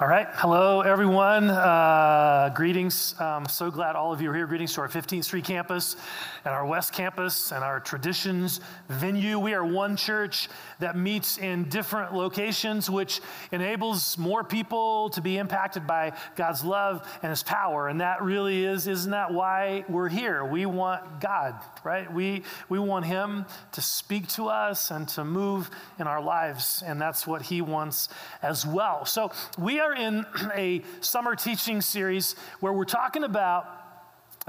All right. Hello, everyone. Uh, greetings. I'm so glad all of you are here. Greetings to our 15th Street campus and our West campus and our traditions venue. We are one church that meets in different locations, which enables more people to be impacted by God's love and His power. And that really is, isn't that why we're here? We want God, right? We, we want Him to speak to us and to move in our lives. And that's what He wants as well. So we are in a summer teaching series where we're talking about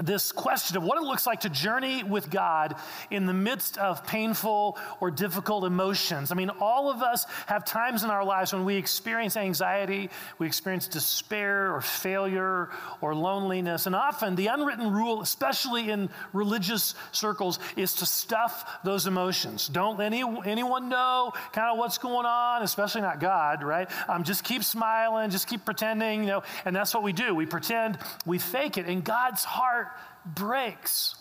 this question of what it looks like to journey with God in the midst of painful or difficult emotions. I mean, all of us have times in our lives when we experience anxiety, we experience despair or failure or loneliness. And often the unwritten rule, especially in religious circles, is to stuff those emotions. Don't let any, anyone know kind of what's going on, especially not God, right? Um, just keep smiling, just keep pretending, you know, and that's what we do. We pretend, we fake it. And God's heart breaks.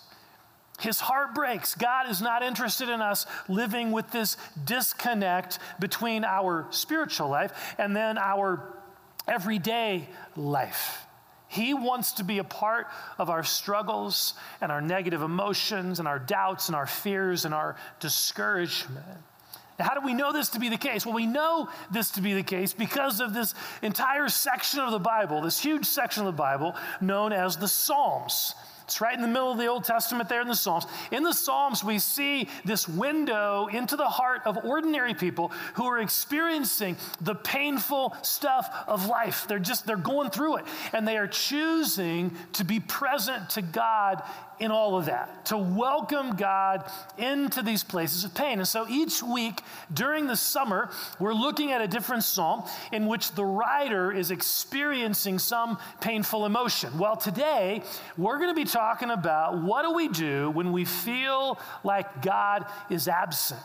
His heart breaks. God is not interested in us living with this disconnect between our spiritual life and then our everyday life. He wants to be a part of our struggles and our negative emotions and our doubts and our fears and our discouragement. How do we know this to be the case? Well, we know this to be the case because of this entire section of the Bible, this huge section of the Bible known as the Psalms. It's right in the middle of the Old Testament there in the Psalms. In the Psalms, we see this window into the heart of ordinary people who are experiencing the painful stuff of life. They're just, they're going through it. And they are choosing to be present to God in all of that, to welcome God into these places of pain. And so each week during the summer, we're looking at a different psalm in which the writer is experiencing some painful emotion. Well, today, we're going to be talking about what do we do when we feel like God is absent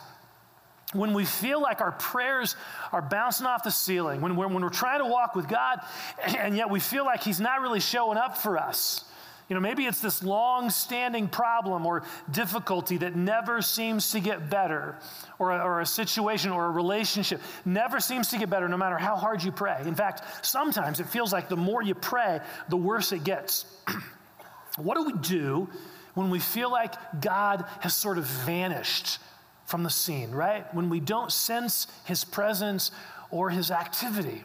when we feel like our prayers are bouncing off the ceiling, when we're, when we're trying to walk with God, and yet we feel like He's not really showing up for us. You know, maybe it's this long standing problem or difficulty that never seems to get better, or a, or a situation or a relationship never seems to get better no matter how hard you pray. In fact, sometimes it feels like the more you pray, the worse it gets. what do we do when we feel like God has sort of vanished from the scene, right? When we don't sense his presence or his activity?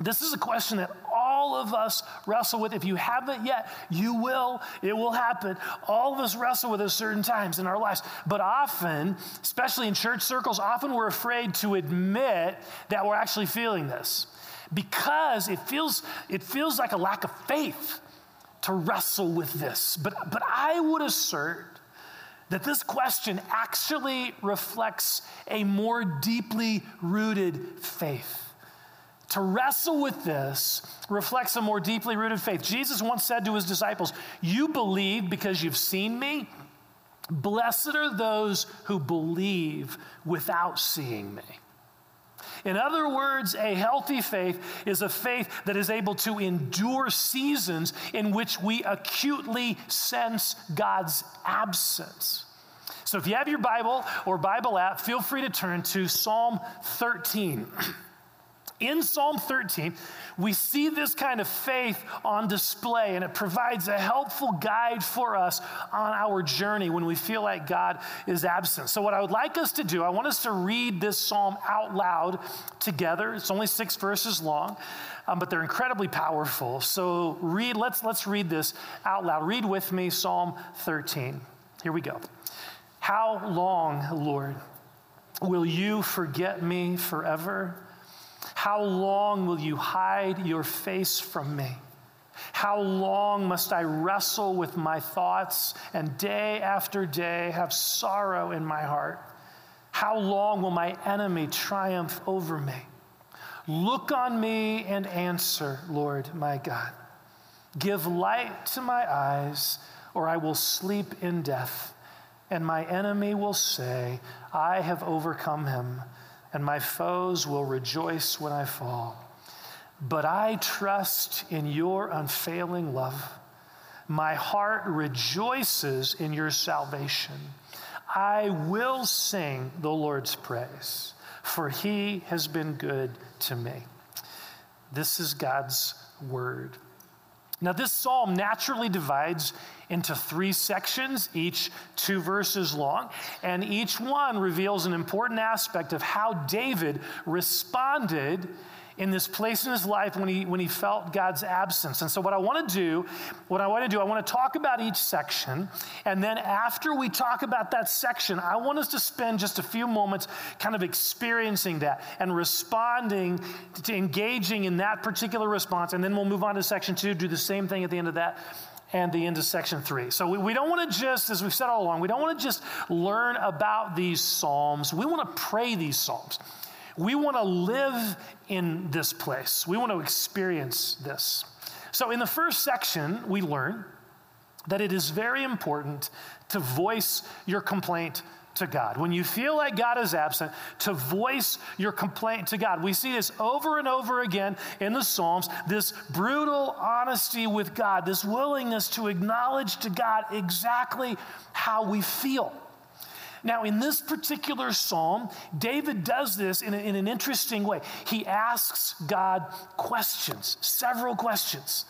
This is a question that all of us wrestle with. If you haven't yet, you will. It will happen. All of us wrestle with it certain times in our lives. But often, especially in church circles, often we're afraid to admit that we're actually feeling this because it feels, it feels like a lack of faith to wrestle with this. But, but I would assert that this question actually reflects a more deeply rooted faith. To wrestle with this reflects a more deeply rooted faith. Jesus once said to his disciples, You believe because you've seen me? Blessed are those who believe without seeing me. In other words, a healthy faith is a faith that is able to endure seasons in which we acutely sense God's absence. So if you have your Bible or Bible app, feel free to turn to Psalm 13. In Psalm 13, we see this kind of faith on display, and it provides a helpful guide for us on our journey when we feel like God is absent. So, what I would like us to do, I want us to read this psalm out loud together. It's only six verses long, um, but they're incredibly powerful. So, read. Let's let's read this out loud. Read with me, Psalm 13. Here we go. How long, Lord, will you forget me forever? How long will you hide your face from me? How long must I wrestle with my thoughts and day after day have sorrow in my heart? How long will my enemy triumph over me? Look on me and answer, Lord my God. Give light to my eyes, or I will sleep in death, and my enemy will say, I have overcome him and my foes will rejoice when I fall. But I trust in your unfailing love. My heart rejoices in your salvation. I will sing the Lord's praise, for he has been good to me. This is God's word. Now, this psalm naturally divides into three sections, each two verses long, and each one reveals an important aspect of how David responded in this place in his life when he, when he felt God's absence. And so, what I want to do, what I want to do, I want to talk about each section. And then, after we talk about that section, I want us to spend just a few moments kind of experiencing that and responding to engaging in that particular response. And then we'll move on to section two, do the same thing at the end of that and the end of section three. So we, we don't want to just, as we've said all along, we don't want to just learn about these Psalms. We want to pray these Psalms. We want to live in this place. We want to experience this. So, in the first section, we learn that it is very important to voice your complaint to God. When you feel like God is absent, to voice your complaint to God. We see this over and over again in the Psalms this brutal honesty with God, this willingness to acknowledge to God exactly how we feel. Now, in this particular psalm, David does this in, a, in, an interesting way. He asks God questions, several questions.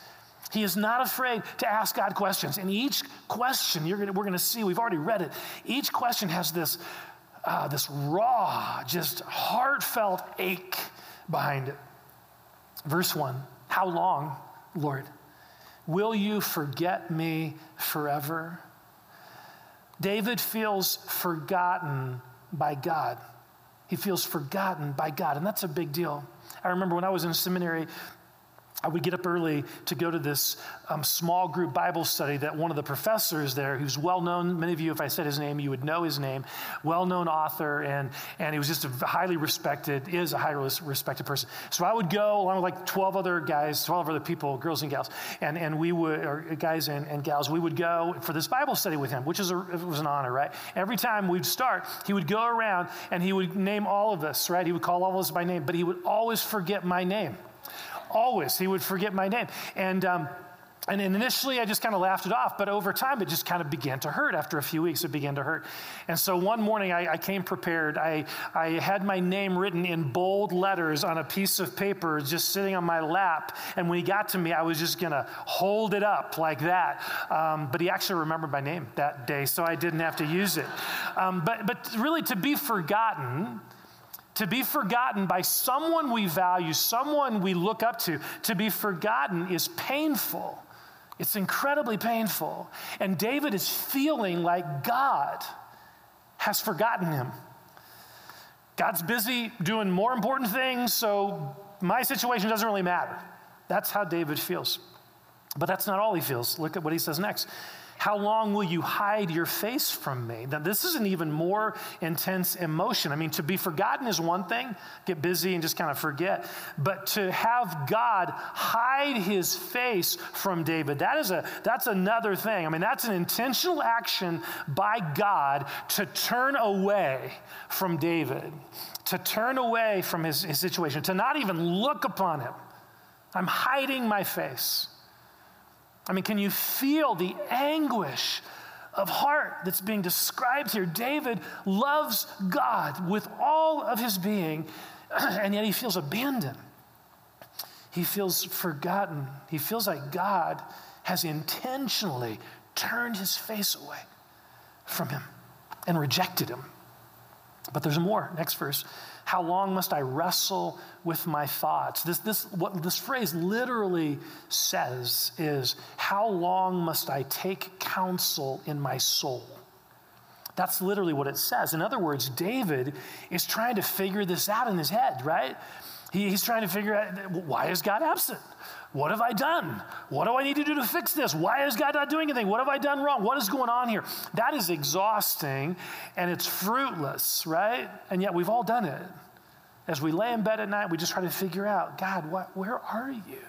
He is not afraid to ask God questions. And each question, gonna, we're going to see, we've already read it, each question has this, uh, this raw, just heartfelt ache behind it. Verse 1 How long, Lord, will you forget me forever? David feels forgotten by God. He feels forgotten by God, and that's a big deal. I remember when I was in seminary, I would get up early to go to this um, small group Bible study that one of the professors there, who's well known, many of you, if I said his name, you would know his name, well known author, and, and he was just a highly respected, is a highly respected person. So I would go along with like 12 other guys, 12 other people, girls and gals, and, and we would, or guys and, and gals, we would go for this Bible study with him, which is a, it was an honor, right? Every time we'd start, he would go around and he would name all of us, right? He would call all of us by name, but he would always forget my name always. He would forget my name. And, um, and initially, I just kind of laughed it off, but over time, it just kind of began to hurt. After a few weeks, it began to hurt. And so one morning, I, I, came prepared. I, I had my name written in bold letters on a piece of paper just sitting on my lap. And when he got to me, I was just going to hold it up like that. Um, but he actually remembered my name that day, so I didn't have to use it. Um, but, but really, to be forgotten, to be forgotten by someone we value, someone we look up to, to be forgotten is painful. It's incredibly painful. And David is feeling like God has forgotten him. God's busy doing more important things, so my situation doesn't really matter. That's how David feels. But that's not all he feels. Look at what he says next. How long will you hide your face from me? Now, this is an even more intense emotion. I mean, to be forgotten is one thing, get busy and just kind of forget. But to have God hide his face from David, that is a, that's another thing. I mean, that's an intentional action by God to turn away from David, to turn away from his, his situation, to not even look upon him. I'm hiding my face. I mean, can you feel the anguish of heart that's being described here? David loves God with all of his being, and yet he feels abandoned. He feels forgotten. He feels like God has intentionally turned his face away from him and rejected him. But there's more. Next verse. How long must I wrestle with my thoughts? This, this, what this phrase literally says is, How long must I take counsel in my soul? That's literally what it says. In other words, David is trying to figure this out in his head, right? He, he's trying to figure out why is God absent? What have I done? What do I need to do to fix this? Why is God not doing anything? What have I done wrong? What is going on here? That is exhausting and it's fruitless, right? And yet we've all done it. As we lay in bed at night, we just try to figure out God, what, where are you?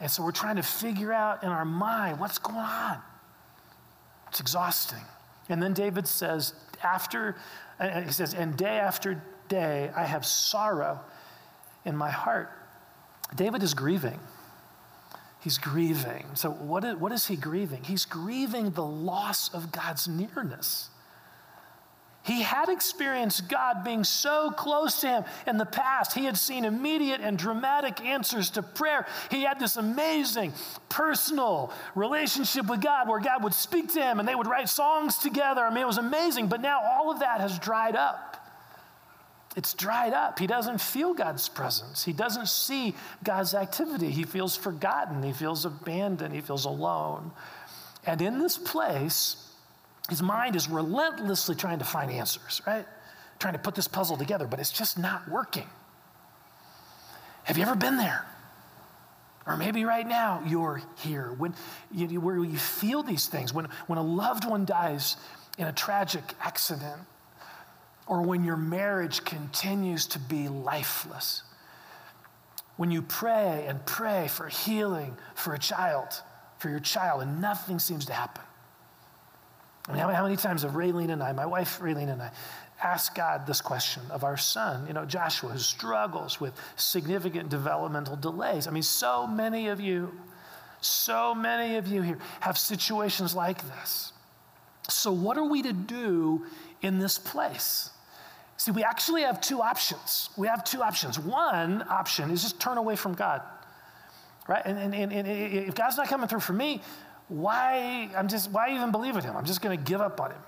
And so we're trying to figure out in our mind what's going on. It's exhausting. And then David says, after, he says, and day after day, I have sorrow in my heart. David is grieving. He's grieving. So, what is, what is he grieving? He's grieving the loss of God's nearness. He had experienced God being so close to him in the past. He had seen immediate and dramatic answers to prayer. He had this amazing personal relationship with God where God would speak to him and they would write songs together. I mean, it was amazing. But now all of that has dried up. It's dried up. He doesn't feel God's presence. He doesn't see God's activity. He feels forgotten. He feels abandoned. He feels alone. And in this place, his mind is relentlessly trying to find answers, right? Trying to put this puzzle together, but it's just not working. Have you ever been there? Or maybe right now you're here when you, where you feel these things, when, when a loved one dies in a tragic accident, or when your marriage continues to be lifeless. When you pray and pray for healing for a child, for your child, and nothing seems to happen. I mean, how, many times have Raylene and I, my wife Raylene and I, asked God this question of our son, you know, Joshua, who struggles with significant developmental delays. I mean, so many of you, so many of you here have situations like this. So, what are we to do in this place? See, we actually have two options. We have two options. One option is just turn away from God, right? And, and, and, and if God's not coming through for me, why I'm just why even believe in him? I'm just going to give up on him.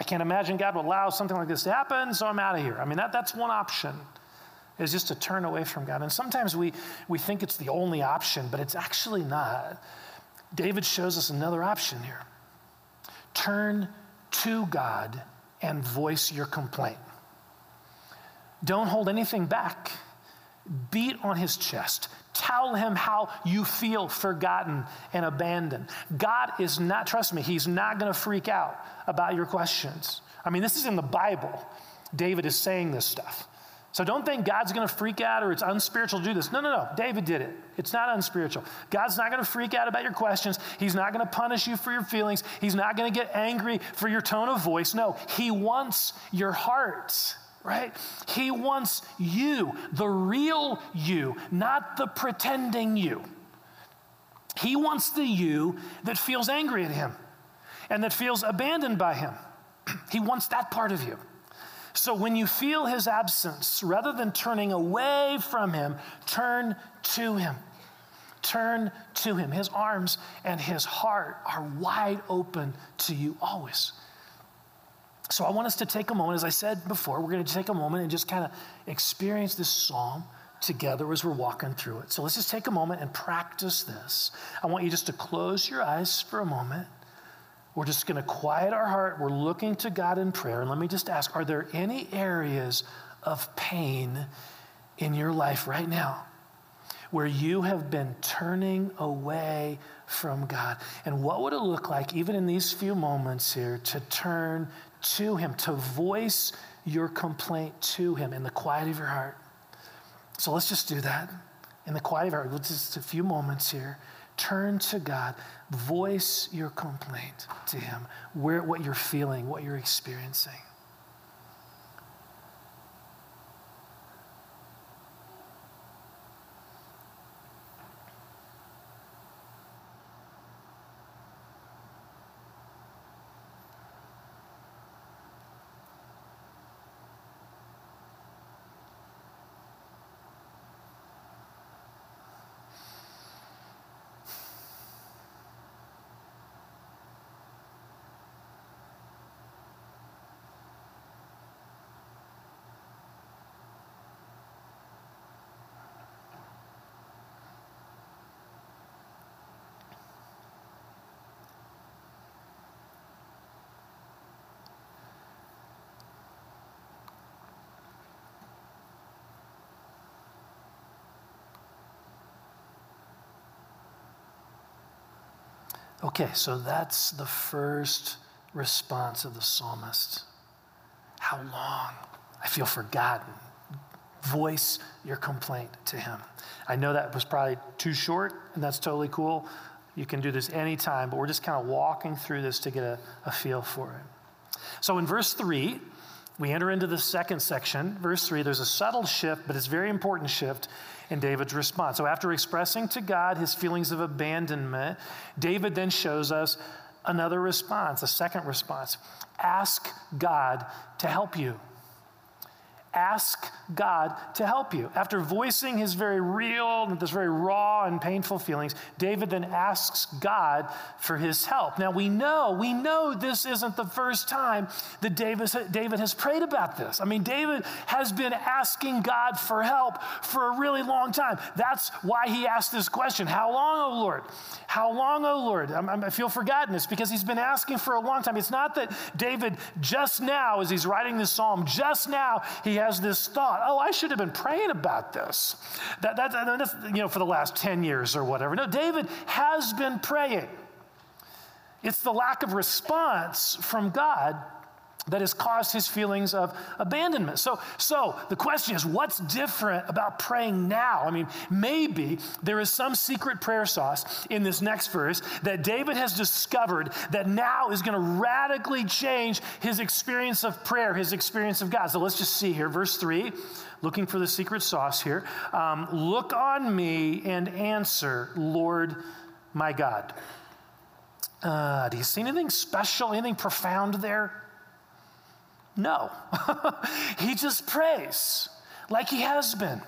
I can't imagine God would allow something like this to happen, so I'm out of here. I mean, that, that's one option, is just to turn away from God. And sometimes we, we think it's the only option, but it's actually not. David shows us another option here. Turn to God and voice your complaint. Don't hold anything back. Beat on his chest. Tell him how you feel forgotten and abandoned. God is not, trust me, he's not going to freak out about your questions. I mean, this is in the Bible. David is saying this stuff. So don't think God's going to freak out or it's unspiritual to do this. No, no, no. David did it. It's not unspiritual. God's not going to freak out about your questions. He's not going to punish you for your feelings. He's not going to get angry for your tone of voice. No, He wants your heart right? He wants you, the real you, not the pretending you. He wants the you that feels angry at him and that feels abandoned by him. he wants that part of you. So when you feel his absence, rather than turning away from him, turn to him. Turn to him. His arms and his heart are wide open to you always. So I want us to take a moment, as I said before, we're going to take a moment and just kind of experience this psalm together as we're walking through it. So let's just take a moment and practice this. I want you just to close your eyes for a moment. We're just going to quiet our heart. We're looking to God in prayer. And let me just ask are there any areas of pain in your life right now where you have been turning away from God? And what would it look like, even in these few moments here, to turn to Him, to voice your complaint to Him in the quiet of your heart. So let's just do that in the quiet of our heart. Just a few moments here. Turn to God. Voice your complaint to Him, where, what you're feeling, what you're experiencing. Okay, so that's the first response of the psalmist. How long? I feel forgotten. Voice your complaint to him. I know that was probably too short, and that's totally cool. You can do this anytime, but we're just kind of walking through this to get a, a feel for it. So in verse 3, we enter into the second section. Verse 3, there's a subtle shift, but it's a very important shift in David's response. So, after expressing to God his feelings of abandonment, David then shows us another response, a second response. Ask God to help you. Ask God to help you. After voicing his very real, this very raw and painful feelings, David then asks God for his help. Now we know, we know this isn't the first time that David, David has prayed about this. I mean, David has been asking God for help for a really long time. That's why he asked this question How long, O Lord? How long, O Lord? I'm, i feel forgotten. It's because he's been asking for a long time. It's not that David just now, as he's writing this psalm, just now he has this thought, oh, I should have been praying about this. That, that, that's, you know, for the last 10 years or whatever. No, David has been praying. It's the lack of response from God that has caused his feelings of abandonment. So, so the question is, what's different about praying now? I mean, maybe there is some secret prayer sauce in this next verse that David has discovered that now is going to radically change his experience of prayer, his experience of God. So let's just see here, verse three. Looking for the secret sauce here. Um, Look on me and answer, Lord my God. Uh, do you see anything special, anything profound there? No. he just prays like he has been.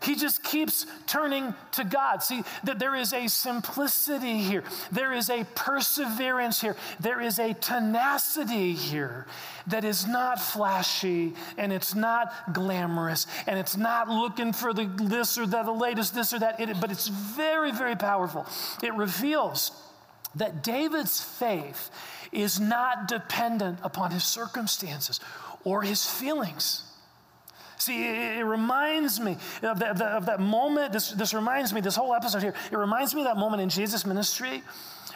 He just keeps turning to God. See, that there is a simplicity here. There is a perseverance here. There is a tenacity here that is not flashy and it's not glamorous and it's not looking for the this or that, the latest this or that, it, but it's very, very powerful. It reveals that David's faith is not dependent upon his circumstances or his feelings. See, it, reminds me of, the, of that moment. This, this reminds me, this whole episode here, it reminds me of that moment in Jesus' ministry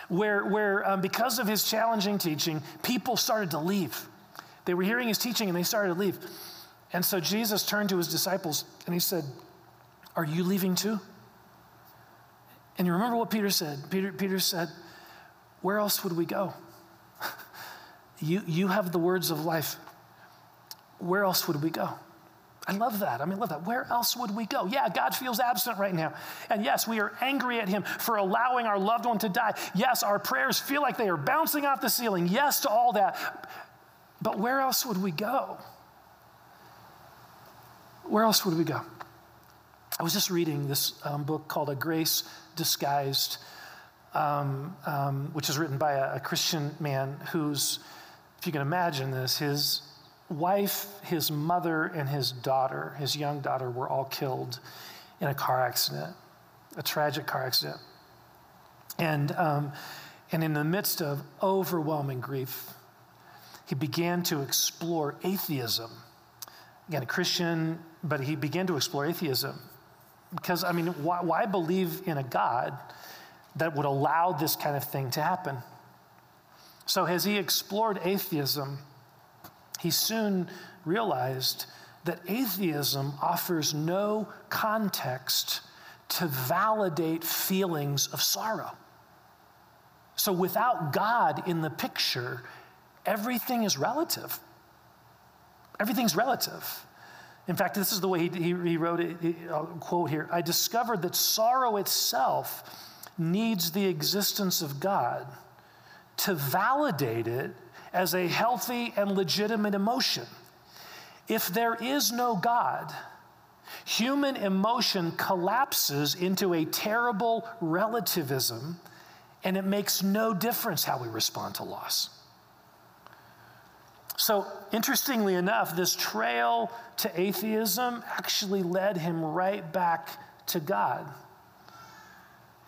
where, where um, because of his challenging teaching, people started to leave. They were hearing his teaching and they started to leave. And so Jesus turned to his disciples and he said, Are you leaving too? And you remember what Peter said? Peter, Peter said, Where else would we go? You, you have the words of life. Where else would we go? I love that. I mean, love that. Where else would we go? Yeah, God feels absent right now. And yes, we are angry at Him for allowing our loved one to die. Yes, our prayers feel like they are bouncing off the ceiling. Yes to all that. But where else would we go? Where else would we go? I was just reading this um, book called A Grace Disguised, um, um, which is written by a, a Christian man who's if you can imagine this, his wife, his mother, and his daughter, his young daughter, were all killed in a car accident, a tragic car accident. And, um, and in the midst of overwhelming grief, he began to explore atheism. Again, a Christian, but he began to explore atheism. Because, I mean, why, why believe in a God that would allow this kind of thing to happen? So, as he explored atheism, he soon realized that atheism offers no context to validate feelings of sorrow. So, without God in the picture, everything is relative. Everything's relative. In fact, this is the way he, he, he wrote it. I'll uh, quote here I discovered that sorrow itself needs the existence of God to validate it as a healthy and legitimate emotion. If there is no God, human emotion collapses into a terrible relativism, and it makes no difference how we respond to loss. So, interestingly enough, this trail to atheism actually led him right back to God.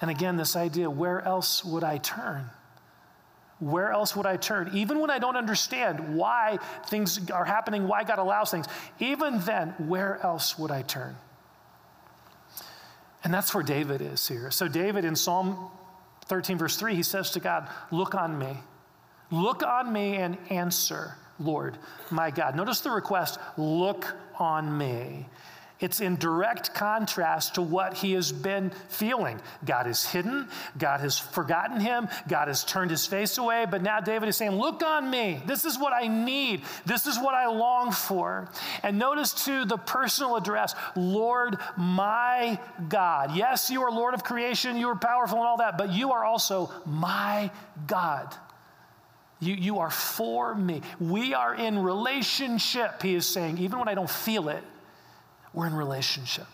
And again, this idea where else would I turn? Where else would I turn? Even when I don't understand why things are happening, why God allows things, even then, where else would I turn? And that's where David is here. So, David in Psalm 13, verse 3, he says to God, Look on me. Look on me and answer, Lord, my God. Notice the request, Look on me. It's in direct contrast to what he has been feeling. God is hidden, God has forgotten him, God has turned his face away, but now David is saying, Look on me. This is what I need, this is what I long for. And notice too the personal address Lord my God. Yes, you are Lord of creation, you are powerful and all that, but you are also my God. You, you are for me. We are in relationship, he is saying. Even when I don't feel it, we're in relationship.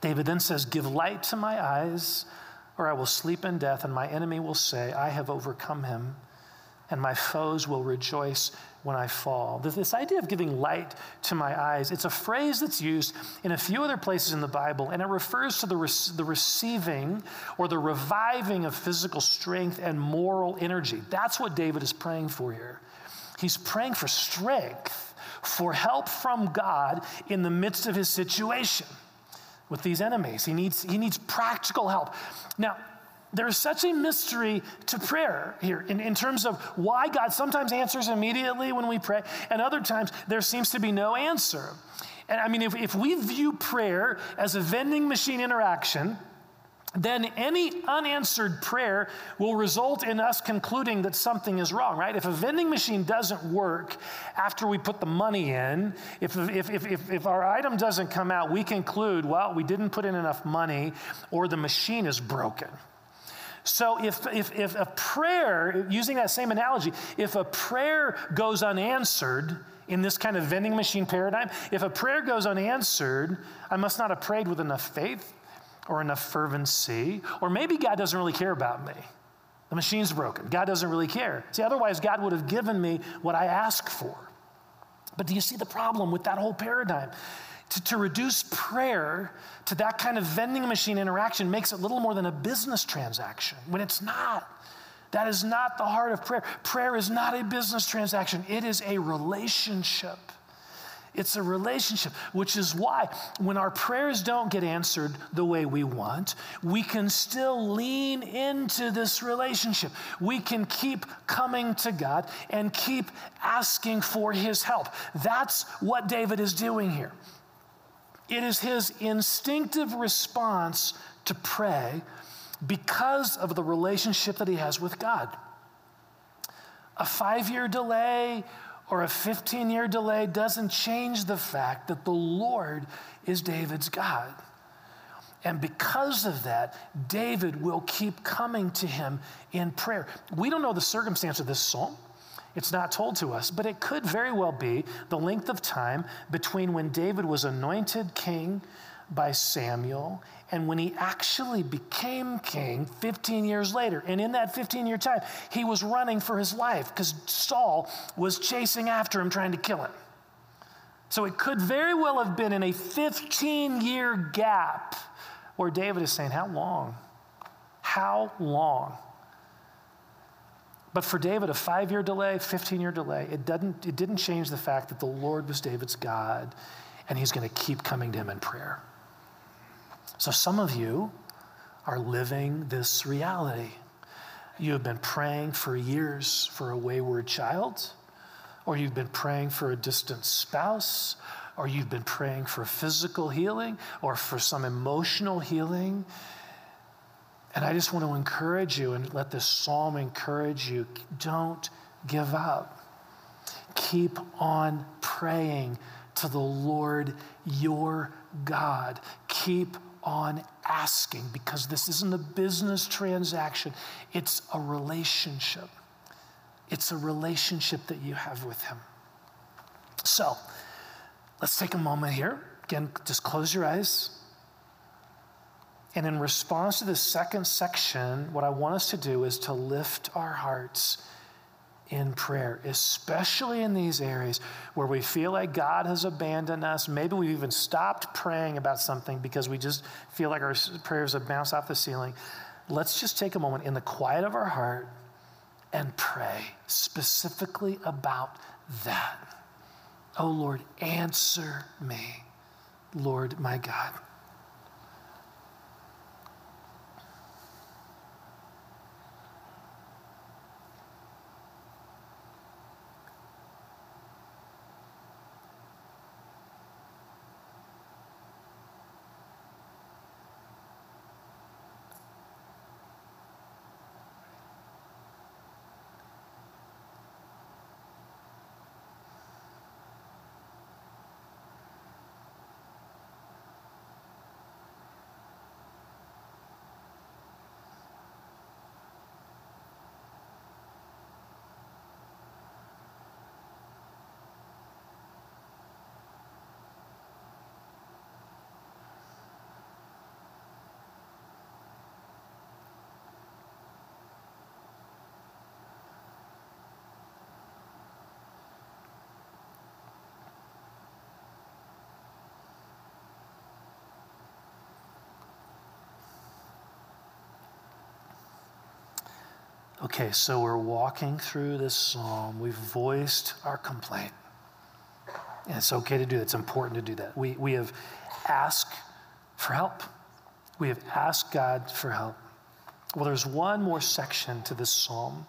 David then says, Give light to my eyes, or I will sleep in death, and my enemy will say, I have overcome him, and my foes will rejoice when I fall. This idea of giving light to my eyes, it's a phrase that's used in a few other places in the Bible, and it refers to the, re- the receiving or the reviving of physical strength and moral energy. That's what David is praying for here. He's praying for strength, for help from God in the midst of his situation with these enemies. He needs, he needs practical help. Now, there's such a mystery to prayer here in, in terms of why God sometimes answers immediately when we pray, and other times there seems to be no answer. And I mean, if, if we view prayer as a vending machine interaction, then any unanswered prayer will result in us concluding that something is wrong, right? If a vending machine doesn't work after we put the money in, if, if, if, if, if our item doesn't come out, we conclude, well, we didn't put in enough money or the machine is broken. So if, if, if a prayer, using that same analogy, if a prayer goes unanswered in this kind of vending machine paradigm, if a prayer goes unanswered, I must not have prayed with enough faith or enough fervency, or maybe God doesn't really care about me. The machine's broken. God doesn't really care. See, otherwise, God would have given me what I ask for. But do you see the problem with that whole paradigm? To, to reduce prayer to that kind of vending machine interaction makes it little more than a business transaction when it's not. That is not the heart of prayer. Prayer is not a business transaction, it is a relationship. It's a relationship, which is why when our prayers don't get answered the way we want, we can still lean into this relationship. We can keep coming to God and keep asking for His help. That's what David is doing here. It is his instinctive response to pray because of the relationship that he has with God. A five year delay or a 15 year delay doesn't change the fact that the Lord is David's God. And because of that, David will keep coming to him in prayer. We don't know the circumstance of this psalm. It's not told to us, but it could very well be the length of time between when David was anointed king by Samuel and when he actually became king 15 years later. And in that 15 year time, he was running for his life because Saul was chasing after him, trying to kill him. So it could very well have been in a 15 year gap where David is saying, How long? How long? But for David, a five year delay, 15 year delay, it, doesn't, it didn't change the fact that the Lord was David's God and he's going to keep coming to him in prayer. So some of you are living this reality. You have been praying for years for a wayward child, or you've been praying for a distant spouse, or you've been praying for physical healing or for some emotional healing. And I just want to encourage you and let this psalm encourage you don't give up. Keep on praying to the Lord your God. Keep on asking because this isn't a business transaction, it's a relationship. It's a relationship that you have with Him. So, let's take a moment here. Again, just close your eyes. And in response to the second section, what I want us to do is to lift our hearts in prayer, especially in these areas where we feel like God has abandoned us. Maybe we've even stopped praying about something because we just feel like our prayers have bounced off the ceiling. Let's just take a moment in the quiet of our heart and pray specifically about that. Oh Lord, answer me, Lord my God. Okay, so we're walking through this psalm. We've voiced our complaint. And it's okay to do that. It's important to do that. We, we have asked for help. We have asked God for help. Well, there's one more section to this psalm.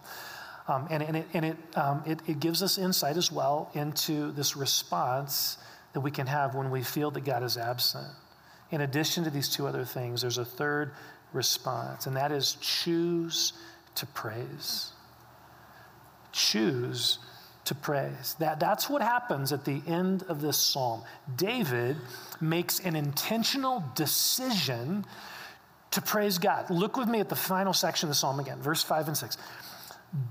Um, and, and, it, and it, um, it, it gives us insight as well into this response that we can have when we feel that God is absent. In addition to these two other things, there's a third response, and that is choose to praise. Choose to praise. That, that's what happens at the end of this psalm. David makes an intentional decision to praise God. Look with me at the final section of the psalm again, verse 5 and 6.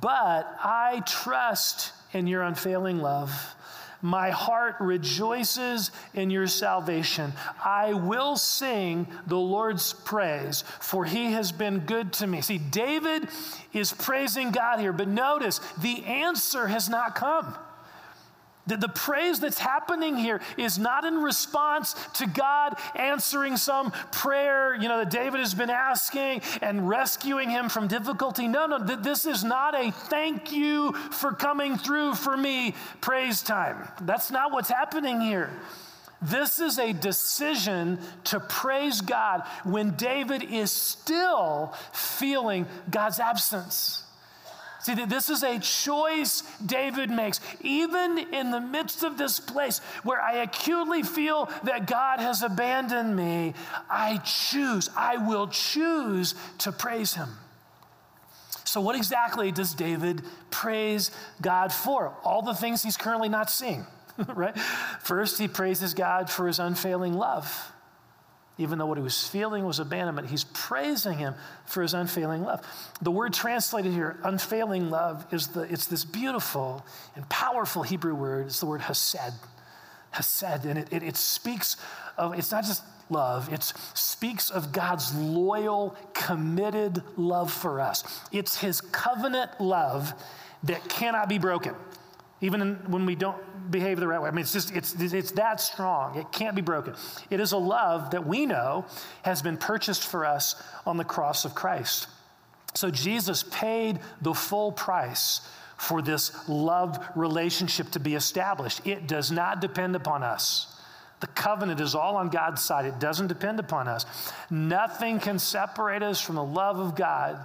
But I trust in your unfailing love. My heart rejoices in your salvation. I will sing the Lord's praise, for he has been good to me. See, David is praising God here, but notice the answer has not come. The, the praise that's happening here is not in response to God answering some prayer, you know, that David has been asking and rescuing him from difficulty. No, no, this is not a thank you for coming through for me praise time. That's not what's happening here. This is a decision to praise God when David is still feeling God's absence. See, this is a choice David makes. Even in the midst of this place where I acutely feel that God has abandoned me, I choose, I will choose to praise him. So, what exactly does David praise God for? All the things he's currently not seeing, right? First, he praises God for his unfailing love. Even though what he was feeling was abandonment, he's praising him for his unfailing love. The word translated here, unfailing love, is the, it's this beautiful and powerful Hebrew word. It's the word hesed. Hesed. And it, it, it speaks of, it's not just love, it speaks of God's loyal, committed love for us. It's his covenant love that cannot be broken even in, when we don't behave the right way. I mean, it's just, it's, it's that strong. It can't be broken. It is a love that we know has been purchased for us on the cross of Christ. So Jesus paid the full price for this love relationship to be established. It does not depend upon us. The covenant is all on God's side. It doesn't depend upon us. Nothing can separate us from the love of God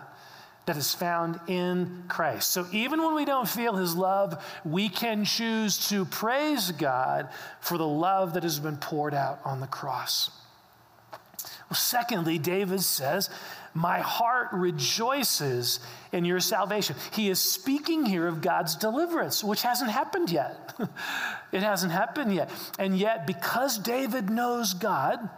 that is found in Christ. So even when we don't feel his love, we can choose to praise God for the love that has been poured out on the cross. Well, secondly, David says, My heart rejoices in your salvation. He is speaking here of God's deliverance, which hasn't happened yet. it hasn't happened yet. And yet, because David knows God,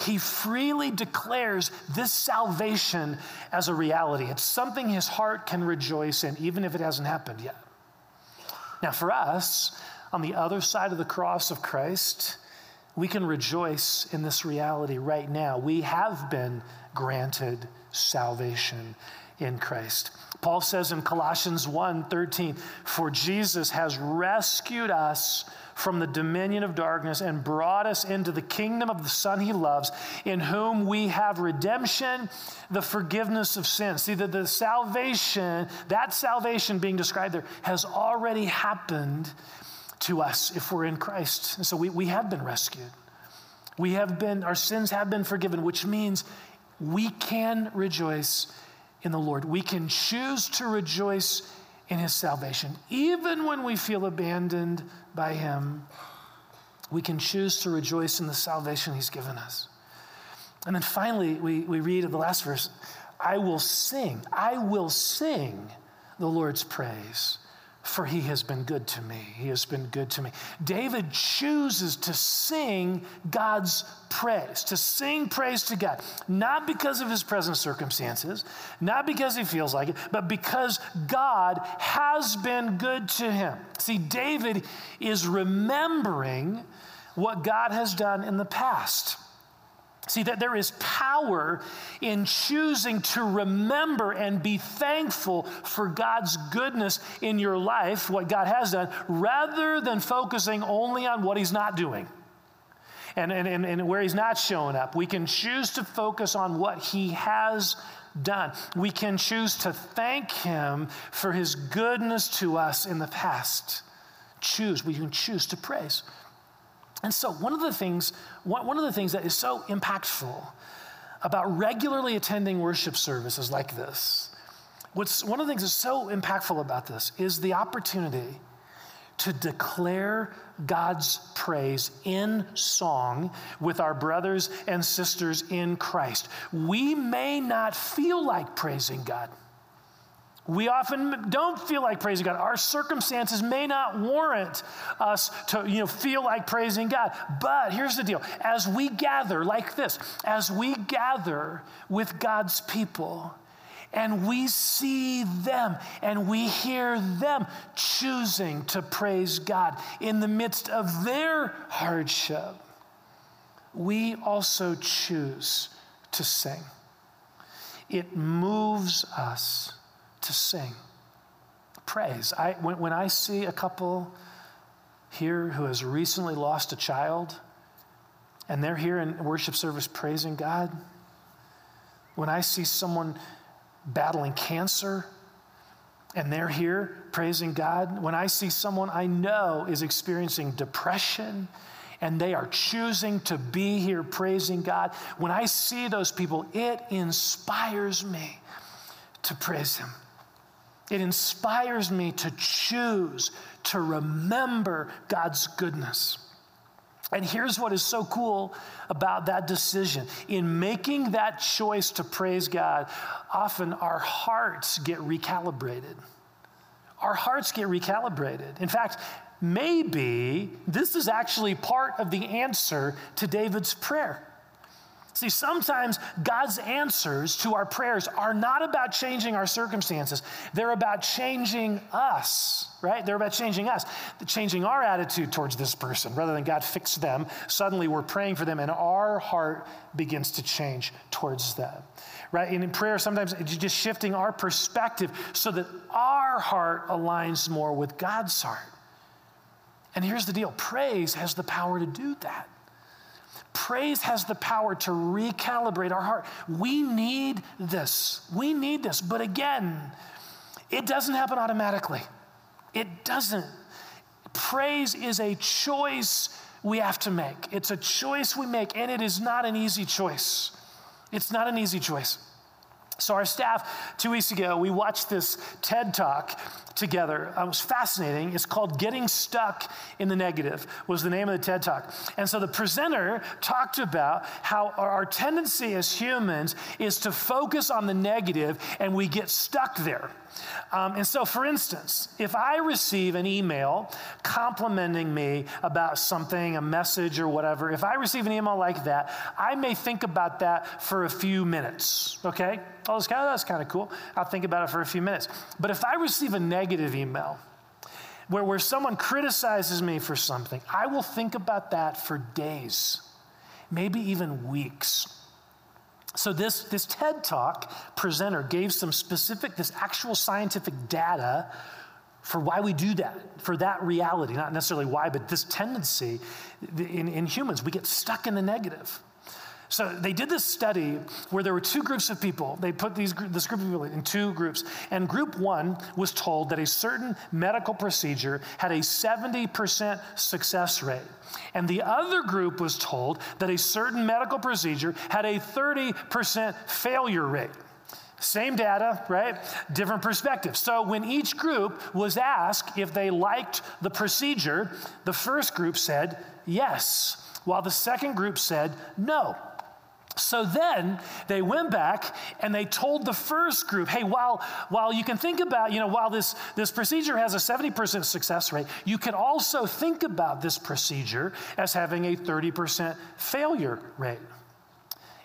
he freely declares this salvation as a reality. It's something his heart can rejoice in, even if it hasn't happened yet. Now, for us, on the other side of the cross of Christ, we can rejoice in this reality right now. We have been granted salvation in Christ. Paul says in Colossians 1 13, For Jesus has rescued us from the dominion of darkness and brought us into the kingdom of the Son he loves, in whom we have redemption, the forgiveness of sins. See, that the salvation, that salvation being described there, has already happened to us if we're in Christ. And so we, we have been rescued. We have been, our sins have been forgiven, which means we can rejoice in the Lord. We can choose to rejoice in his salvation. Even when we feel abandoned by him, we can choose to rejoice in the salvation he's given us. And then finally, we, we read in the last verse I will sing, I will sing the Lord's praise for he has been good to me. He has been good to me. David chooses to sing God's praise, to sing praise to God, not because of his present circumstances, not because he feels like it, but because God has been good to him. See, David is remembering what God has done in the past. See, that there is power in choosing to remember and be thankful for God's goodness in your life, what God has done, rather than focusing only on what He's not doing and, and, and, and where He's not showing up. We can choose to focus on what He has done. We can choose to thank Him for His goodness to us in the past. Choose, we can choose to praise. And so, one of the things, one of the things that is so impactful about regularly attending worship services like this, what's one of the things that's so impactful about this is the opportunity to declare God's praise in song with our brothers and sisters in Christ. We may not feel like praising God. We often don't feel like praising God. Our circumstances may not warrant us to you know, feel like praising God. But here's the deal as we gather like this, as we gather with God's people, and we see them and we hear them choosing to praise God in the midst of their hardship, we also choose to sing. It moves us to sing praise. I, when, when I see a couple here who has recently lost a child and they're here in worship service praising God, when I see someone battling cancer and they're here praising God, when I see someone I know is experiencing depression and they are choosing to be here praising God, when I see those people, it inspires me to praise Him. It inspires me to choose to remember God's goodness. And here's what is so cool about that decision. In making that choice to praise God, often our hearts get recalibrated. Our hearts get recalibrated. In fact, maybe this is actually part of the answer to David's prayer. See, sometimes God's answers to our prayers are not about changing our circumstances. They're about changing us, right? They're about changing us, changing our attitude towards this person. Rather than God fix them, suddenly we're praying for them and our heart begins to change towards them, right? And in prayer, sometimes it's just shifting our perspective so that our heart aligns more with God's heart. And here's the deal praise has the power to do that. Praise has the power to recalibrate our heart. We need this. We need this. But again, it doesn't happen automatically. It doesn't. Praise is a choice we have to make. It's a choice we make, and it is not an easy choice. It's not an easy choice. So, our staff, two weeks ago, we watched this TED talk together. Uh, it was fascinating. It's called Getting Stuck in the Negative, was the name of the TED Talk. And so the presenter talked about how our tendency as humans is to focus on the negative and we get stuck there. Um, and so, for instance, if I receive an email complimenting me about something, a message or whatever, if I receive an email like that, I may think about that for a few minutes, okay? Oh, that's kind of, that's kind of cool. I'll think about it for a few minutes. But if I receive a negative email, where, where someone criticizes me for something, I will think about that for days, maybe even weeks. So this, this TED Talk presenter gave some specific, this actual scientific data for why we do that, for that reality, not necessarily why, but this tendency in, in humans, we get stuck in the negative. So they did this study where there were two groups of people. They put these, this group of people in two groups. And group one was told that a certain medical procedure had a 70% success rate. And the other group was told that a certain medical procedure had a 30% failure rate. Same data, right? Different perspective. So when each group was asked if they liked the procedure, the first group said yes, while the second group said no. So then they went back and they told the first group, hey, while, while you can think about, you know, while this, this procedure has a 70% success rate, you can also think about this procedure as having a 30% failure rate.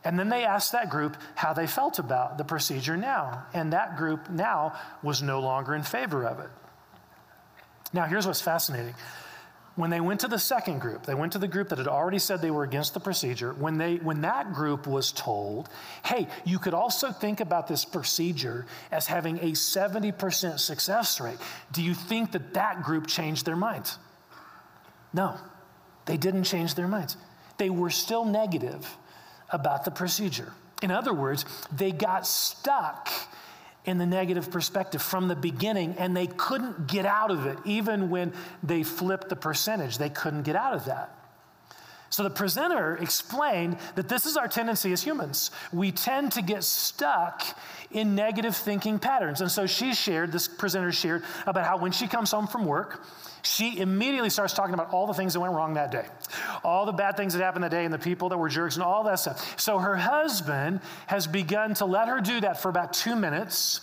And then they asked that group how they felt about the procedure now. And that group now was no longer in favor of it. Now, here's what's fascinating when they went to the second group, they went to the group that had already said they were against the procedure. When, they, when that group was told, hey, you could also think about this procedure as having a 70% success rate, do you think that that group changed their minds? No, they didn't change their minds. They were still negative about the procedure. In other words, they got stuck in the negative perspective from the beginning and they couldn't get out of it. Even when they flipped the percentage, they couldn't get out of that. So the presenter explained that this is our tendency as humans. We tend to get stuck in negative thinking patterns. And so she shared, this presenter shared, about how when she comes home from work, she immediately starts talking about all the things that went wrong that day, all the bad things that happened that day, and the people that were jerks, and all that stuff. So her husband has begun to let her do that for about two minutes.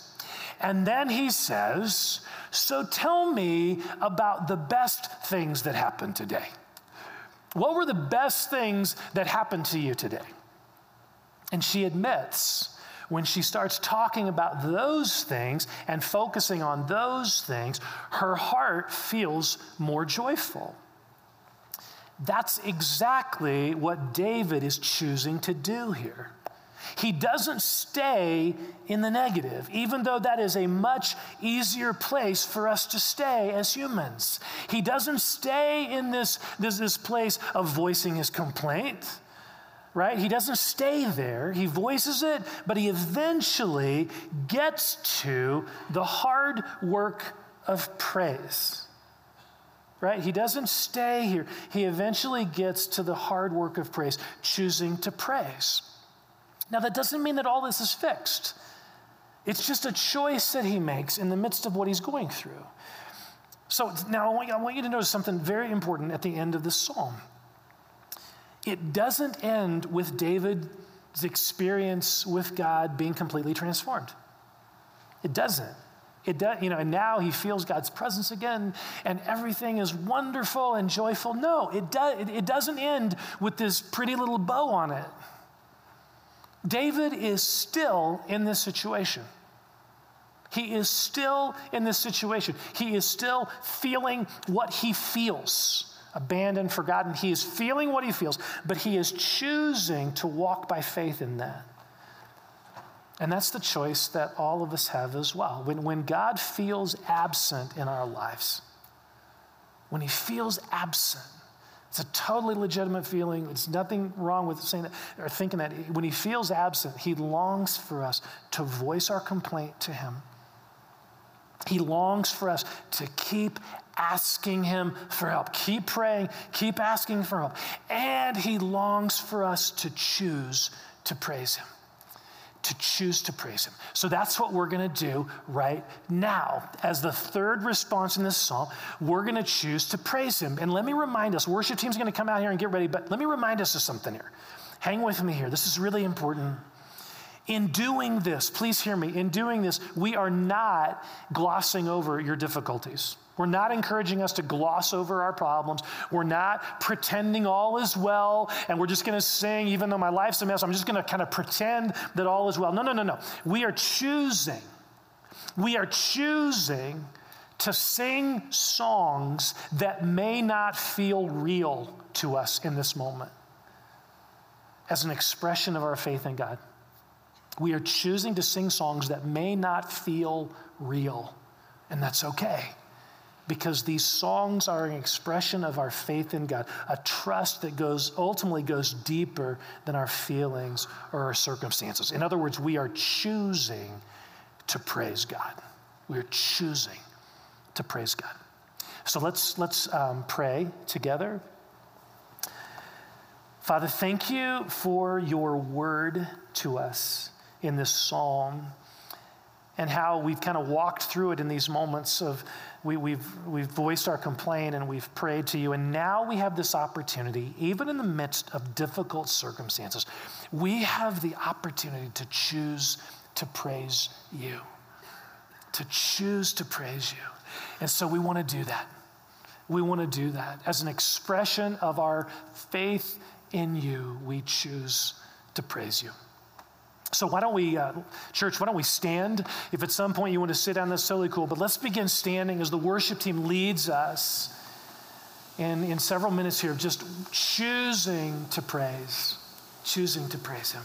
And then he says, So tell me about the best things that happened today. What were the best things that happened to you today? And she admits when she starts talking about those things and focusing on those things, her heart feels more joyful. That's exactly what David is choosing to do here. He doesn't stay in the negative, even though that is a much easier place for us to stay as humans. He doesn't stay in this, this, this place of voicing his complaint right? He doesn't stay there. He voices it, but he eventually gets to the hard work of praise. Right? He doesn't stay here. He eventually gets to the hard work of praise, choosing to praise. Now, that doesn't mean that all this is fixed. It's just a choice that he makes in the midst of what he's going through. So now I want, you, I want you to notice something very important at the end of this psalm it doesn't end with David's experience with God being completely transformed. It doesn't. It does, you know, and now he feels God's presence again, and everything is wonderful and joyful. No, it, does, it, it doesn't end with this pretty little bow on it. David is still in this situation. He is still in this situation. He is still feeling what he feels abandoned, forgotten. He is feeling what he feels, but he is choosing to walk by faith in that. And that's the choice that all of us have as well. When, when God feels absent in our lives, when he feels absent, it's a totally legitimate feeling. There's nothing wrong with saying that or thinking that. When he feels absent, he longs for us to voice our complaint to him. He longs for us to keep asking Him for help. Keep praying, keep asking for help. And He longs for us to choose to praise Him. To choose to praise Him. So that's what we're going to do right now. As the third response in this psalm, we're going to choose to praise Him. And let me remind us worship team's going to come out here and get ready, but let me remind us of something here. Hang with me here. This is really important. In doing this, please hear me, in doing this, we are not glossing over your difficulties. We're not encouraging us to gloss over our problems. We're not pretending all is well and we're just going to sing, even though my life's a mess, I'm just going to kind of pretend that all is well. No, no, no, no. We are choosing, we are choosing to sing songs that may not feel real to us in this moment as an expression of our faith in God. We are choosing to sing songs that may not feel real, and that's okay because these songs are an expression of our faith in God, a trust that goes ultimately goes deeper than our feelings or our circumstances. In other words, we are choosing to praise God. We are choosing to praise God. So let's let's um, pray together. Father, thank you for your word to us in this psalm and how we've kind of walked through it in these moments of we, we've, we've voiced our complaint and we've prayed to you. And now we have this opportunity, even in the midst of difficult circumstances, we have the opportunity to choose to praise you. To choose to praise you. And so we want to do that. We want to do that. As an expression of our faith in you, we choose to praise you. So, why don't we, uh, church, why don't we stand? If at some point you want to sit down, that's totally cool. But let's begin standing as the worship team leads us in, in several minutes here, just choosing to praise, choosing to praise Him.